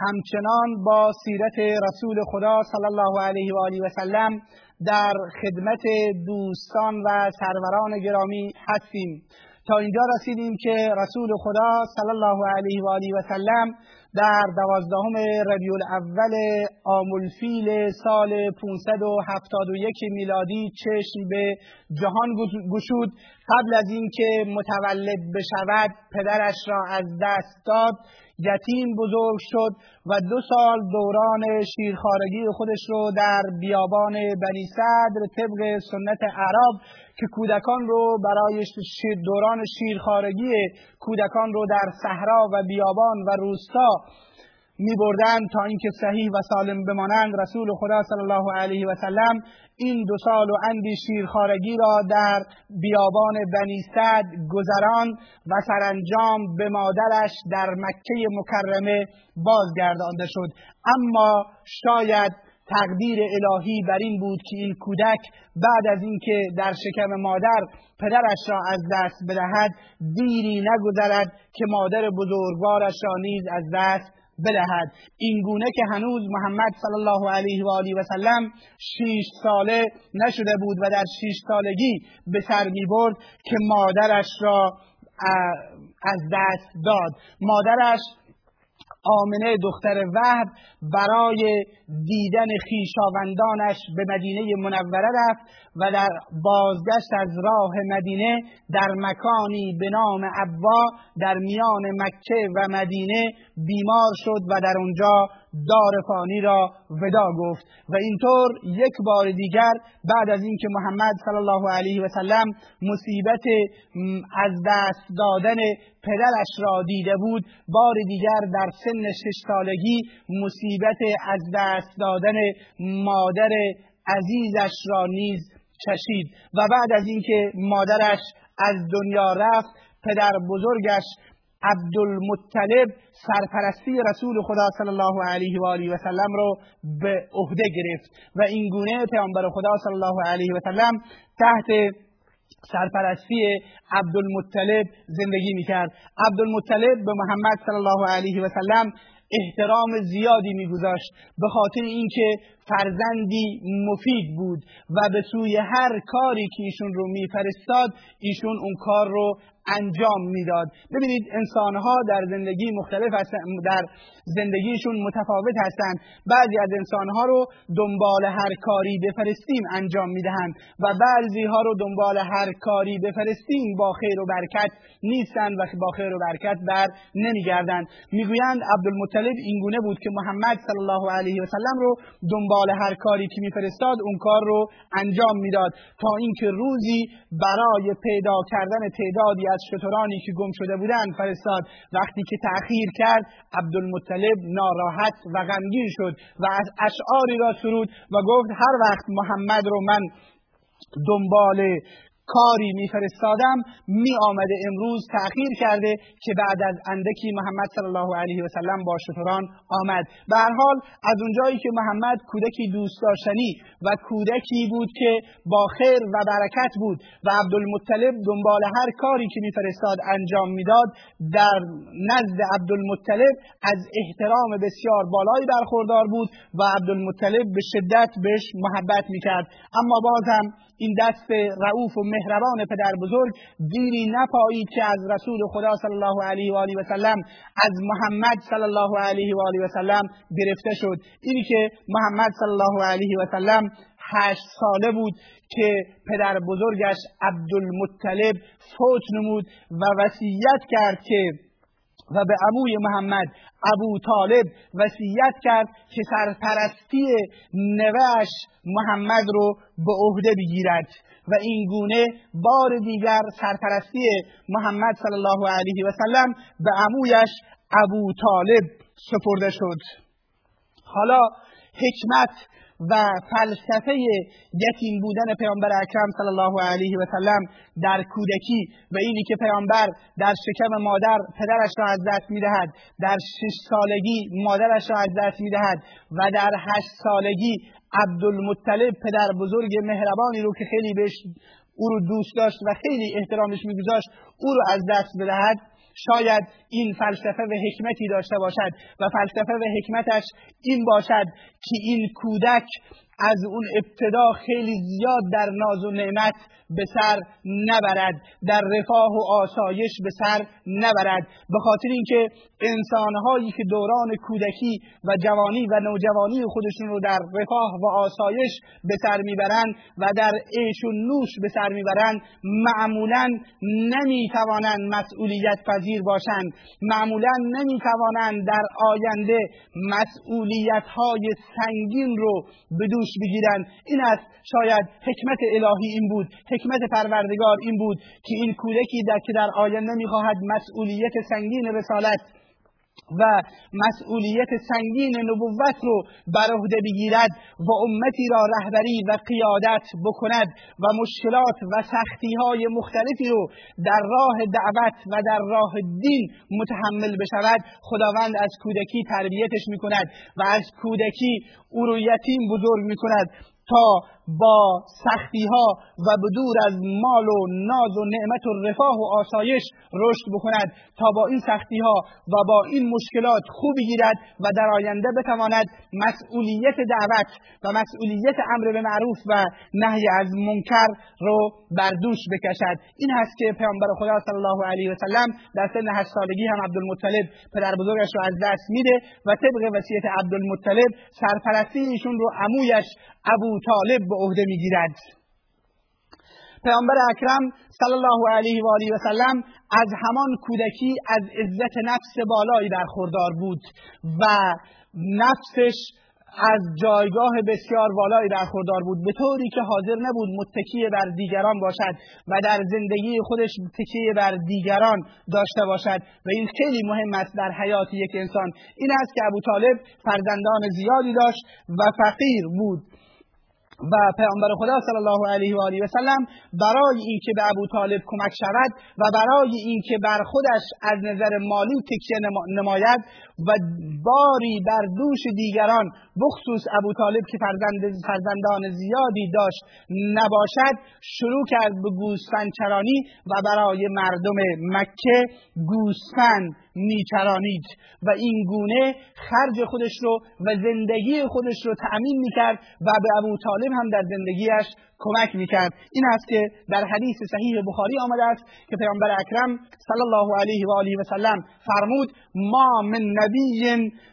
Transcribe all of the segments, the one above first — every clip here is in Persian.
همچنان با سیرت رسول خدا صلی الله علیه و آله و سلم در خدمت دوستان و سروران گرامی هستیم. تا اینجا رسیدیم که رسول خدا صلی الله علیه و آله و سلم در دوازدهم ربیع الاول آمول الفیل سال 571 میلادی چشم به جهان گشود. قبل از اینکه متولد بشود پدرش را از دست داد یتیم بزرگ شد و دو سال دوران شیرخارگی خودش رو در بیابان بنی صدر طبق سنت عرب که کودکان رو برای دوران شیرخارگی کودکان رو در صحرا و بیابان و روستا می بردن تا اینکه صحیح و سالم بمانند رسول خدا صلی الله علیه و سلم این دو سال و اندی شیرخارگی را در بیابان بنی سد گذران و سرانجام به مادرش در مکه مکرمه بازگردانده شد. اما شاید تقدیر الهی بر این بود که این کودک بعد از اینکه در شکم مادر پدرش را از دست بدهد دیری نگذرد که مادر بزرگوارش را نیز از دست بدهد. این گونه که هنوز محمد صلی الله علیه و آله و سلم شیش ساله نشده بود و در شیش سالگی به سر می برد که مادرش را از دست داد. مادرش آمنه دختر وحب برای دیدن خیشاوندانش به مدینه منوره رفت و در بازگشت از راه مدینه در مکانی به نام عبا در میان مکه و مدینه بیمار شد و در اونجا دار فانی را ودا گفت و اینطور یک بار دیگر بعد از اینکه محمد صلی الله علیه و سلم مصیبت از دست دادن پدرش را دیده بود بار دیگر در سن شش سالگی مصیبت از دست دادن مادر عزیزش را نیز چشید. و بعد از اینکه مادرش از دنیا رفت پدر بزرگش عبدالمطلب سرپرستی رسول خدا صلی الله علیه و آله و سلم رو به عهده گرفت. و این گونه پیامبر خدا صلی الله علیه و سلم تحت سرپرستی عبدالمطلب زندگی می‌کرد. عبدالمطلب به محمد صلی الله علیه و سلم احترام زیادی میگذاشت. به خاطر اینکه فرزندی مفید بود و به سوی هر کاری که ایشون رو میفرستاد ایشون اون کار رو انجام می‌داد. ببینید انسانها در زندگی مختلف هستن در زندگیشون متفاوت هستند بعضی از انسانها رو دنبال هر کاری بفرستیم انجام می‌دهند و بعضی ها رو دنبال هر کاری بفرستیم با خیر و برکت نیستند و با خیر و برکت بر نمیگردند می‌گویند عبدالمطلب اینگونه بود که محمد صلی الله علیه و سلم رو دنبال هر کاری که میفرستاد اون کار رو انجام می‌داد. تا اینکه روزی برای پیدا کردن تعدادی شترانی که گم شده بودند فرستاد. وقتی که تأخیر کرد عبدالمطلب ناراحت و غمگین شد و از اشعاری را سرود و گفت هر وقت محمد رو من دنبال کاری میفرستادم می آمده امروز تأخیر کرده که بعد از اندکی محمد صلی الله علیه و سلم با شتران آمد. به هر حال از اونجایی که محمد کودکی دوست داشتنی و کودکی بود که با خیر و برکت بود و عبدالمطلب دنبال هر کاری که میفرستاد انجام می‌داد در نزد عبدالمطلب از احترام بسیار بالایی برخوردار بود و عبدالمطلب به شدت بهش محبت می‌کرد. اما باز هم این دست رعوف و مهربان پدر بزرگ دیری نپایید که از رسول خدا صلی الله علیه و آله و سلم از محمد صلی الله علیه و آله و سلم گرفته شد. اینی که محمد صلی الله علیه و سلم هشت ساله بود که پدر بزرگش عبدالمطلب فوت نمود و وصیت کرد که و به عموی محمد ابو طالب وصیت کرد که سرپرستی نوهش محمد رو به عهده بگیرد و این گونه بار دیگر سرپرستی محمد صلی الله علیه و سلم به عمویش ابو طالب سپرده شد. حالا حکمت و فلسفه یتیم بودن پیامبر اکرم صلی الله علیه و سلم در کودکی و اینی که پیامبر در شکم مادر پدرش را از دست می‌دهد در شش سالگی مادرش را از دست می‌دهد و در هشت سالگی عبدالمطلب پدر بزرگ مهربانی رو که خیلی بهش او رو دوست داشت و خیلی احترامش میگذاشت او رو از دست بدهد. شاید این فلسفه و حکمتی داشته باشد و فلسفه و حکمتش این باشد که این کودک از اون ابتدا خیلی زیاد در ناز و نعمت به سر نبرد در رفاه و آسایش به سر نبرد. به خاطر اینکه انسانهایی که دوران کودکی و جوانی و نوجوانی خودشون رو در رفاه و آسایش به سر می‌برند و در عیش و نوش به سر می‌برند معمولا نمی‌توانند مسئولیت پذیر باشند. معمولا نمی‌توانند در آینده مسئولیت های سنگین رو به دوش بگیرند این است شاید حکمت الهی این بود حکمت پروردگار این بود که این کودکی در که در آینده می‌خواهد مسئولیت سنگین رسالت و مسئولیت سنگین نبوت رو بر عهده بگیرد و امتی را رهبری و قیادت بکند و مشکلات و سختی های مختلفی رو در راه دعوت و در راه دین متحمل بشود. خداوند از کودکی تربیتش می‌کند و از کودکی او رو یتیم بزرگ می‌کند تا با سختی ها و بدور از مال و ناز و نعمت و رفاه و آسایش رشد بکند تا با این سختی ها و با این مشکلات خوبی گیرد و در آینده بتواند مسئولیت دعوت و مسئولیت امر به معروف و نهی از منکر رو بر دوش بکشد. این هست که پیامبر خدا صلی الله علیه و سلم در سن هشت سالگی هم عبدالمطلب پدر بزرگش رو از دست میده و طبق وصیت عبدالمطلب سرپرستی ایشون رو عمویش ابو طالب عهده می‌گیرد. پیامبر اکرم صلی الله علیه و آله و سلم از همان کودکی از عزت نفس بالایی برخوردار بود و نفسش از جایگاه بسیار والایی برخوردار بود. به طوری که حاضر نبود متکیه بر دیگران باشد و در زندگی خودش تکیه بر دیگران داشته باشد. و این خیلی مهم است در حیات یک انسان. این است که ابو طالب فرزندان زیادی داشت و فقیر بود. و پیامبر خدا صلی الله علیه و آله و سلم برای اینکه به ابو طالب کمک شود و برای اینکه بر خودش از نظر مالی تکیه نماید و باری بر دوش دیگران بخصوص ابو طالب که فرزند فرزندان زیادی داشت نباشد شروع کرد به گوسفند چرانی و برای مردم مکه گوسفند میچرانید. و این گونه خرج خودش رو و زندگی خودش رو تأمین می‌کرد و به ابو طالب هم در زندگیش کمک می‌کرد. این است که در حدیث صحیح بخاری آمده است که پیامبر اکرم صلی الله علیه و آله و سلم فرمود ما من نبی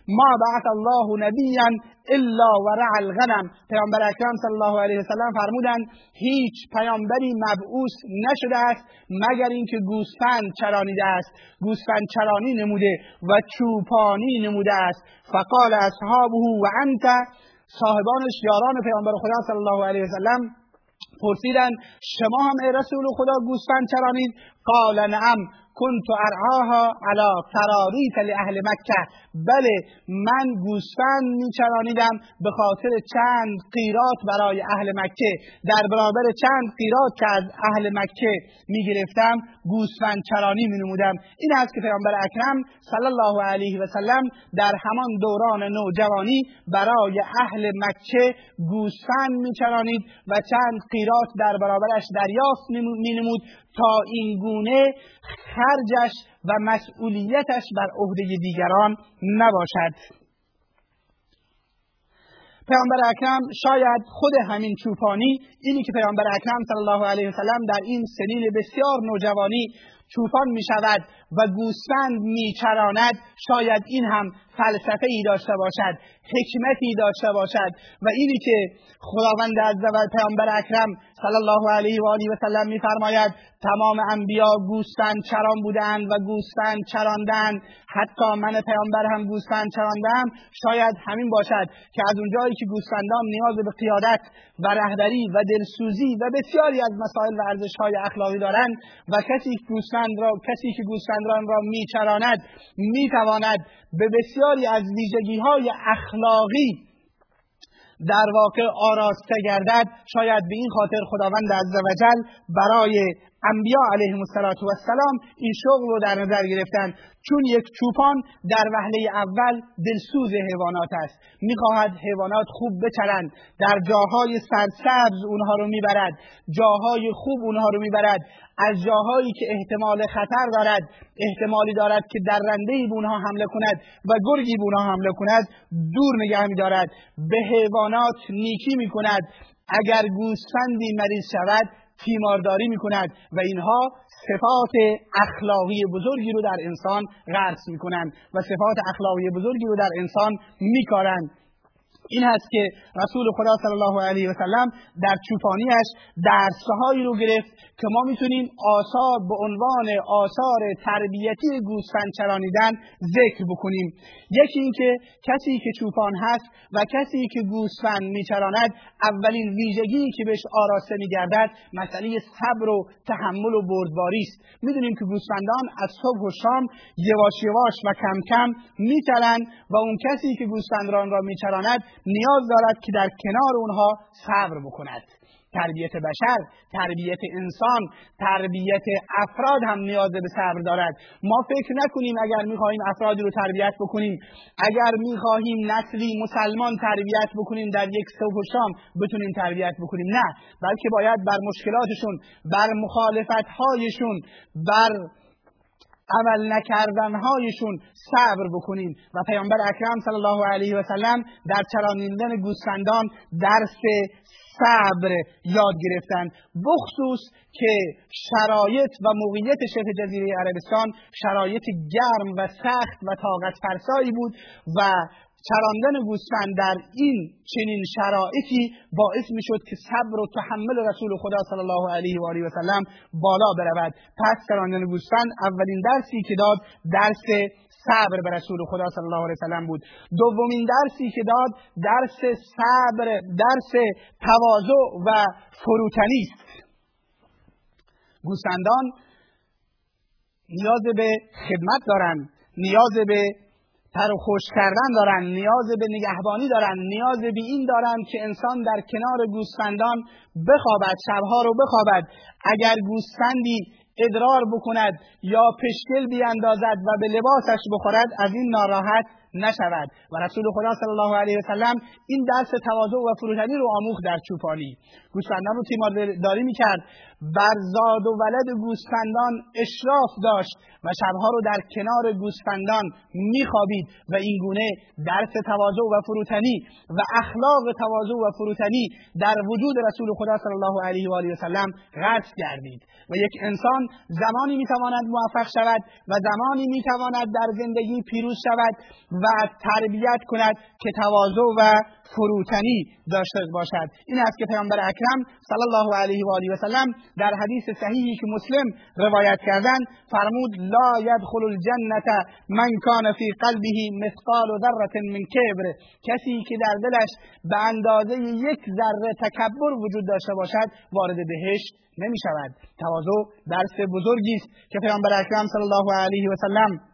ما بعث الله نبیا الا ورع الغنم. پیامبر اکرم صلی الله علیه و سلم فرمودند هیچ پیامبری مبعوث نشده است مگر اینکه گوسفند چرانیده است. گوسفند چرانی نموده و چوپانی نموده است. فقال اصحابه و انت صاحبانش یاران پیامبر خدا صلی الله علیه و سلم پرسیدن شما هم ای رسول خدا گوسفند چرانید؟ قال نعم. كنت ارعاها على تراریت لاهل مکه بله من گوسفند میچرانیدم به خاطر چند قیرات برای اهل مکه. در برابر چند قیرات که از اهل مکه می‌گرفتم گوسفند چرانی مینمودم. این است که پیامبر اکرم صلی الله علیه و سلم در همان دوران نوجوانی برای اهل مکه گوسفند میچرانید و چند قیرات در برابرش دریافت مینمود تا این گونه خرجش و مسئولیتش بر عهده دیگران نباشد. پیامبر اکرم شاید خود همین چوپانی اینی که پیامبر اکرم صلی الله علیه وسلم در این سنین بسیار نوجوانی چوپان می شود و گوسفند می چراند شاید این هم فلسفه ای داشته باشد حکمتی داشته باشد. و اینی که خداوند عزوجل پیامبر اکرم صلی الله علیه و آله و سلم میفرماید تمام انبیا گوسفند چران بودند و گوسفند چراندند. حتی من پیامبر هم گوسفند چراندم شاید همین باشد که از اونجایی که گوسفندان نیاز به قیادت و رهبری و دلسوزی و بسیاری از مسائل و ارزشهای اخلاقی دارند و کسی گوسفند را کسی که گوسفندان را میچراند می‌تواند به بسیار بسیاری از ویژگی های اخلاقی در واقع آراسته گردد. شاید به این خاطر خداوند عزوجل برای انبیا علیهم السلام این شغل رو در نظر گرفتن. چون یک چوپان در وهله اول دلسوز حیوانات است. می‌خواهد حیوانات خوب بچرند. در جاهای سرسبز اونها رو می‌برد. جاهای خوب اونها رو می‌برد. از جاهایی که احتمال خطر دارد احتمالی دارد که در رنده به اونها حمله کند و گرگی به اونها حمله کند دور نگه میدارد. به حیوانات نیکی می‌کند. اگر گوسفندی مریض شود تیمارداری می کند و اینها صفات اخلاقی بزرگی رو در انسان غرس می کنند و صفات اخلاقی بزرگی رو در انسان می کارند این هست که رسول خدا صلی الله علیه و سلم در چوپانیش درسهایی رو گرفت که ما می‌تونیم آثار به عنوان آثار تربیتی گوسفند چرانیدن ذکر بکنیم. یکی اینکه کسی که چوپان هست و کسی که گوسفند میچراند اولین ویژگی که بهش آراسته میگردد مسئله صبر و تحمل و بردباری است. می‌دونیم که گوسفندان از صبح و شام یواش یواش و کم کم میچرند و اون کسی که گوسفندان را میچراند نیاز دارد که در کنار اونها صبر بکند. تربیت بشر تربیت انسان تربیت افراد هم نیاز به صبر دارد. ما فکر نکنیم اگر می‌خواهیم افرادی رو تربیت بکنیم اگر می‌خواهیم نسلی مسلمان تربیت بکنیم در یک صبح و شام بتونیم تربیت بکنیم. نه بلکه باید بر مشکلاتشون بر مخالفتهایشون بر عمل نکردنهایشون صبر بکنیم و پیامبر اکرم صلی الله علیه و سلم در چرانیدن گوسفندان درس صبر یاد گرفتن. بخصوص که شرایط و موقعیت شبه جزیره عربستان شرایط گرم و سخت و طاقت فرسایی بود و چراندن گوسفند در این چنین شرایطی باعث می‌شد که صبر و تحمل رسول خدا صلی الله علیه و آله و سلم بالا برود. پس چراندن گوسفند اولین درسی که داد درس صبر به رسول خدا صلی الله علیه و سلم بود. دومین درسی که داد درس صبر درس تواضع و فروتنی است. گوسفندان نیاز به خدمت دارند نیاز به تر و خوش کردن دارن نیاز به نگهبانی دارن نیاز به این دارن که انسان در کنار گوسفندان بخوابد شبها رو بخوابد. اگر گوسفندی ادرار بکند یا پشکل بیاندازد و به لباسش بخورد از این ناراحت نشود. و رسول خدا صلی الله علیه وسلم این درس تواضع و فروتنی رو آموخت در چوپانی. گوسفندان رو تیمارداری می‌کرد. بر زاد و ولد گوسفندان اشراف داشت و شبها رو در کنار گوسفندان میخوابید و این گونه درس تواضع و فروتنی و اخلاق تواضع و فروتنی در وجود رسول خدا صلی الله علیه و آله و سلم غرس گردید و یک انسان زمانی می‌تواند موفق شود و زمانی می‌تواند در زندگی پیروز شود تربیت کند که تواضع و فروتنی داشته باشد. این است که پیامبر اکرم صلی الله علیه و آله و سلم در حدیث صحیحی که مسلم روایت کردن فرمود لا يدخل الجنه من کان فی قلبه مثقال ذره من کبر. کسی که در دلش به اندازه یک ذره تکبر وجود داشته باشد وارد بهشت نمی شود تواضع درس بزرگی است که پیامبر اکرم صلی الله علیه و سلم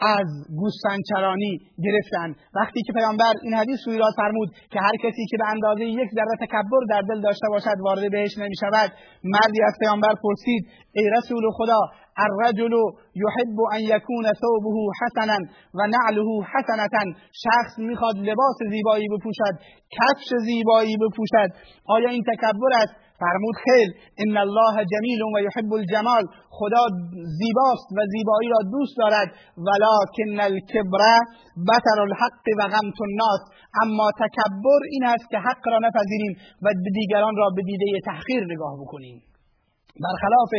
از گوسفندچرانی گرفتن. وقتی که پیامبر این حدیث رو ایراد فرمود که هر کسی که به اندازه یک ذره تکبر در دل داشته باشد وارد بهش نمی شود مردی از پیامبر پرسید ای رسول خدا الرجل يحب ان يكون ثوبه حسنا و نعله حسنتا شخص می‌خواد لباس زیبایی بپوشد کفش زیبایی بپوشد. آیا این تکبر است؟ فرمود خیل ان الله جمیل و یحب الجمال. خدا زیباست و زیبایی را دوست دارد. ولکن الکبر بطر الحق و غمت الناس. اما تکبر این است که حق را نپذیریم و دیگران را به دیده تحقیر نگاه بکنیم. برخلاف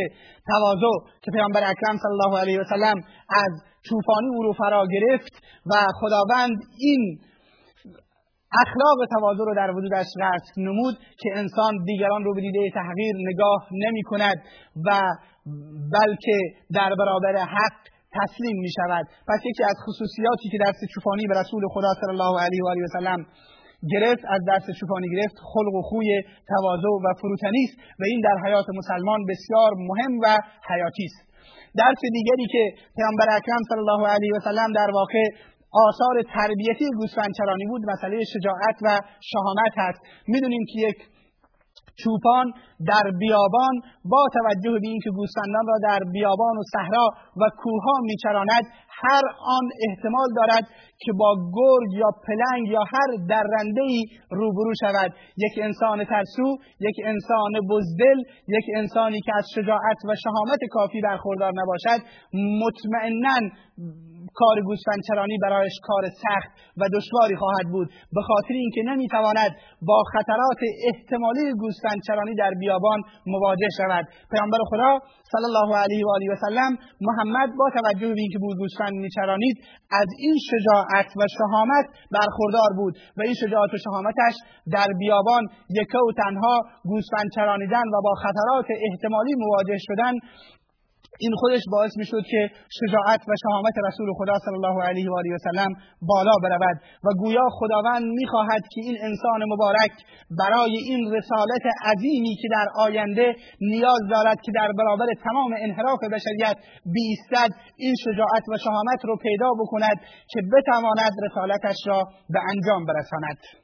تواضع که پیامبر اکرم صلی الله علیه و سلم از چوپانی او رو فرا گرفت و خداوند این اخلاق تواضع رو در وجودش رسم نمود که انسان دیگران رو به دیده تحقیر نگاه نمی کند و بلکه در برابر حق تسلیم می شود. پس یکی از خصوصیاتی که درس چوپانی به رسول خدا صلی الله علیه و آله و سلم گرفت از درس چوپانی گرفت خلق و خوی تواضع و فروتنی است و این در حیات مسلمان بسیار مهم و حیاتی است. درس دیگری که پیامبر اکرم صلی الله علیه و سلم در واقع آثار تربیتی گوسفندچرانی بود مسئله شجاعت و شهامت هست. می‌دونیم که یک چوپان در بیابان با توجه به اینکه گوسفندان را در بیابان و صحرا و کوهها میچراند هر آن احتمال دارد که با گرگ یا پلنگ یا هر درنده ای روبرو شود. یک انسان ترسو یک انسان بزدل یک انسانی که از شجاعت و شهامت کافی برخوردار نباشد مطمئنا کار گوسفندچرانی برایش کار سخت و دشواری خواهد بود. به خاطر اینکه نمی‌تواند با خطرات احتمالی گوسفندچرانی در بیابان مواجه شود. پیامبر خدا صلی الله علیه و آله و سلم محمد با توجه به اینکه بود گوسفند میچرانید از این شجاعت و شهامت برخوردار بود و این شجاعت و شهامتش در بیابان یکه و تنها گوسفند چرانیدن و با خطرات احتمالی مواجه شدن این خودش باعث می‌شد که شجاعت و شهامت رسول خدا صلی الله علیه و آله و سلم بالا برود و گویا خداوند می‌خواهد که این انسان مبارک برای این رسالت عظیمی که در آینده نیاز دارد که در برابر تمام انحراف بشریت بیستد این شجاعت و شهامت رو پیدا بکند که بتواند رسالتش را به انجام برساند.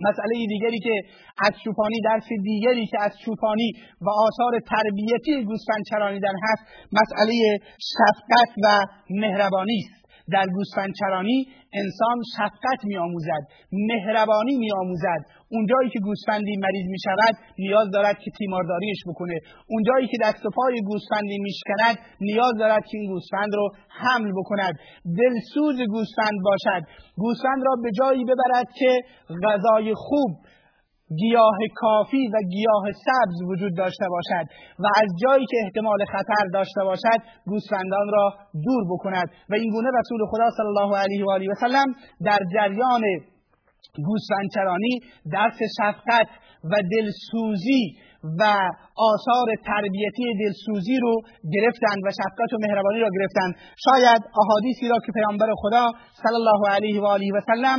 مسئله دیگری که از چوپانی درس دیگری که از چوپانی و آثار تربیتی گوسفند چرانیدن هست مسئله شفقت و مهربانی است. در گوسفندچرانی انسان شفقت میآموزد مهربانی میآموزد. اونجایی که گوسفندی مریض می شود نیاز دارد که تیمارداریش بکنه. اونجایی که دست و پای گوسفندی میشکند نیاز دارد که این گوسفند رو حمل بکند. دلسوز گوسفند باشد. گوسفند را به جایی ببرد که غذای خوب گیاه کافی و گیاه سبز وجود داشته باشد و از جایی که احتمال خطر داشته باشد گوسفندان را دور بکند. و این گونه رسول خدا صلی الله علیه و آله و سلم در جریان گوسفندچرانی درس شفقت و دلسوزی و آثار تربیتی دلسوزی رو گرفتند و شفقت و مهربانی را گرفتند. شاید احادیثی را که پیامبر خدا صلی الله علیه و آله و سلم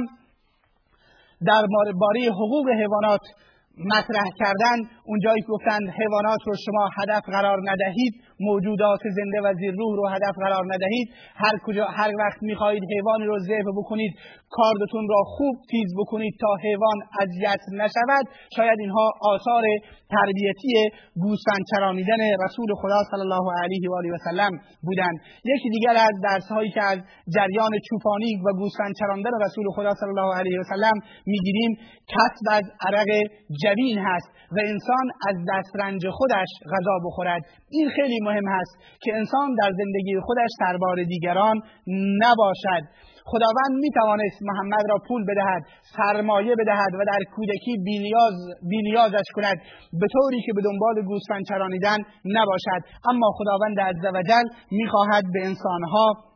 در باره حقوق حیوانات مطرح کردن اونجایی گفتند حیوانات رو شما هدف قرار ندهید موجودات زنده و زیر روح رو هدف قرار ندهید هر کجا هر وقت می‌خواهید حیوانی رو ذبح بکنید کاردتون را خوب تیز بکنید تا حیوان اذیت نشود. شاید اینها آثار تربیتی گوسفند چرانیدن رسول خدا صلی الله علیه و آله و سلم بودند. یکی دیگر از درس هایی که از جریان چوپانی و گوسفند چراندن رسول خدا صلی الله علیه و سلم می‌گیریم کسب از عرق جبین هست و انسان از دسترنج خودش غذا بخورد. این خیلی مهم هست که انسان در زندگی خودش دربار دیگران نباشد. خداوند می توانست محمد را پول بدهد سرمایه بدهد و در کودکی بینیاز بینیازش کند. به طوری که به دنبال گوسفند چرانیدن نباشد. اما خداوند عزوجل می‌خواهد به انسانها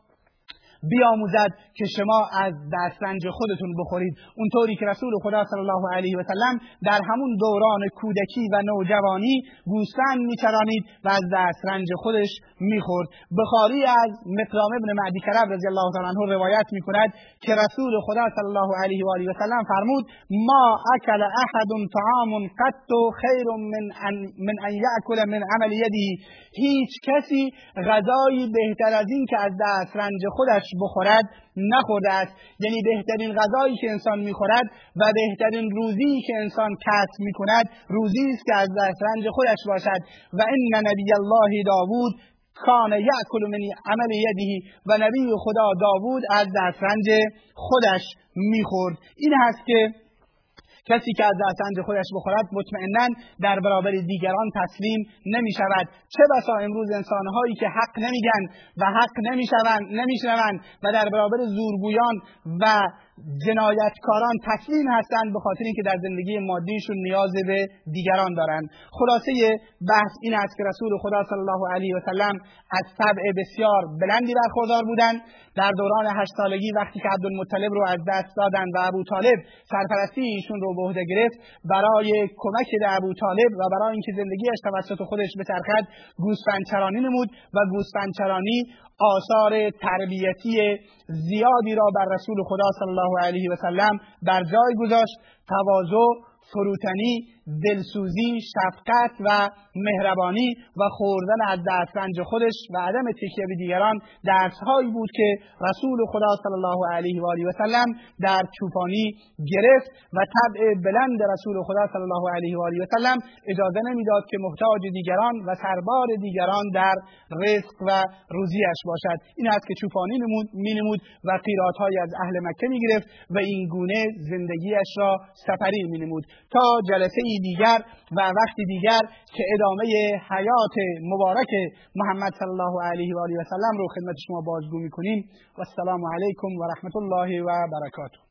بیاموزد که شما از دسترنج خودتون بخورید. اونطوری که رسول خدا صلی الله علیه و سلم در همون دوران کودکی و نوجوانی گوسفند میچرانید و از دسترنج خودش می‌خورد. بخاری از مقدام ابن معدی کرب رضی الله تعالی عنه روایت می‌کند که رسول خدا صلی الله علیه و آله و سلم فرمود ما اکل احد طعام قط خیر من ان من ان یاکل من عمل یده هیچ کسی غذایی بهتر از این که از دسترنج خودش بخورد نخورده است. یعنی بهترین غذایی که انسان می‌خورد و بهترین روزی که انسان کسب می‌کند روزی است که از دسترنج خودش باشد. و ان نبی الله داوود کان یأکل من عمل یده و نبی خدا داوود از دسترنج خودش می‌خورد. این هست که کسی که از دستنج خودش بخورد مطمئنا در برابر دیگران تسلیم نمی شود چه بسا امروز انسانهایی که حق نمیگن و حق نمی‌شوند نمیشنوند و در برابر زورگویان و جنایتکاران تسلیم هستند به خاطر اینکه در زندگی مادیشون نیاز به دیگران دارند خلاصه بحث این است که رسول خدا صلی الله علیه و سلم از طبع بسیار بلندی برخوردار بودند. در دوران هشت سالگی وقتی که عبدالمطلب رو از دست دادند و ابو طالب سرپرستی ایشون رو به عهده گرفت برای کمک به ابو طالب و برای اینکه زندگیش توسط خودش بچرخد گوسفندچرانی نمود و گوسفندچرانی آثار تربیتی زیادی را بر رسول خدا صلی الله علیه و سلم بر جای گذاشت. تواضع فروتنی دلسوزی شفقت و مهربانی و خوردن از دسترنج خودش و عدم تکیه به دیگران درسهایی بود که رسول خدا صلی الله علیه و آله و سلم در چوپانی گرفت و طبع بلند رسول خدا صلی الله علیه و آله و سلم اجازه نمی‌داد که محتاج دیگران و سربار دیگران در رزق و روزیش باشد. این است که چوپانی نمود و قیراتهایی از اهل مکه می گرفت و این گونه زندگیش را سفری می نمود تا جلسه ای دیگر و وقتی دیگر که ادامه حیات مبارک محمد صلی الله علیه و آله و سلم رو خدمت شما بازگو می‌کنیم. و السلام علیکم و رحمت الله و برکاته.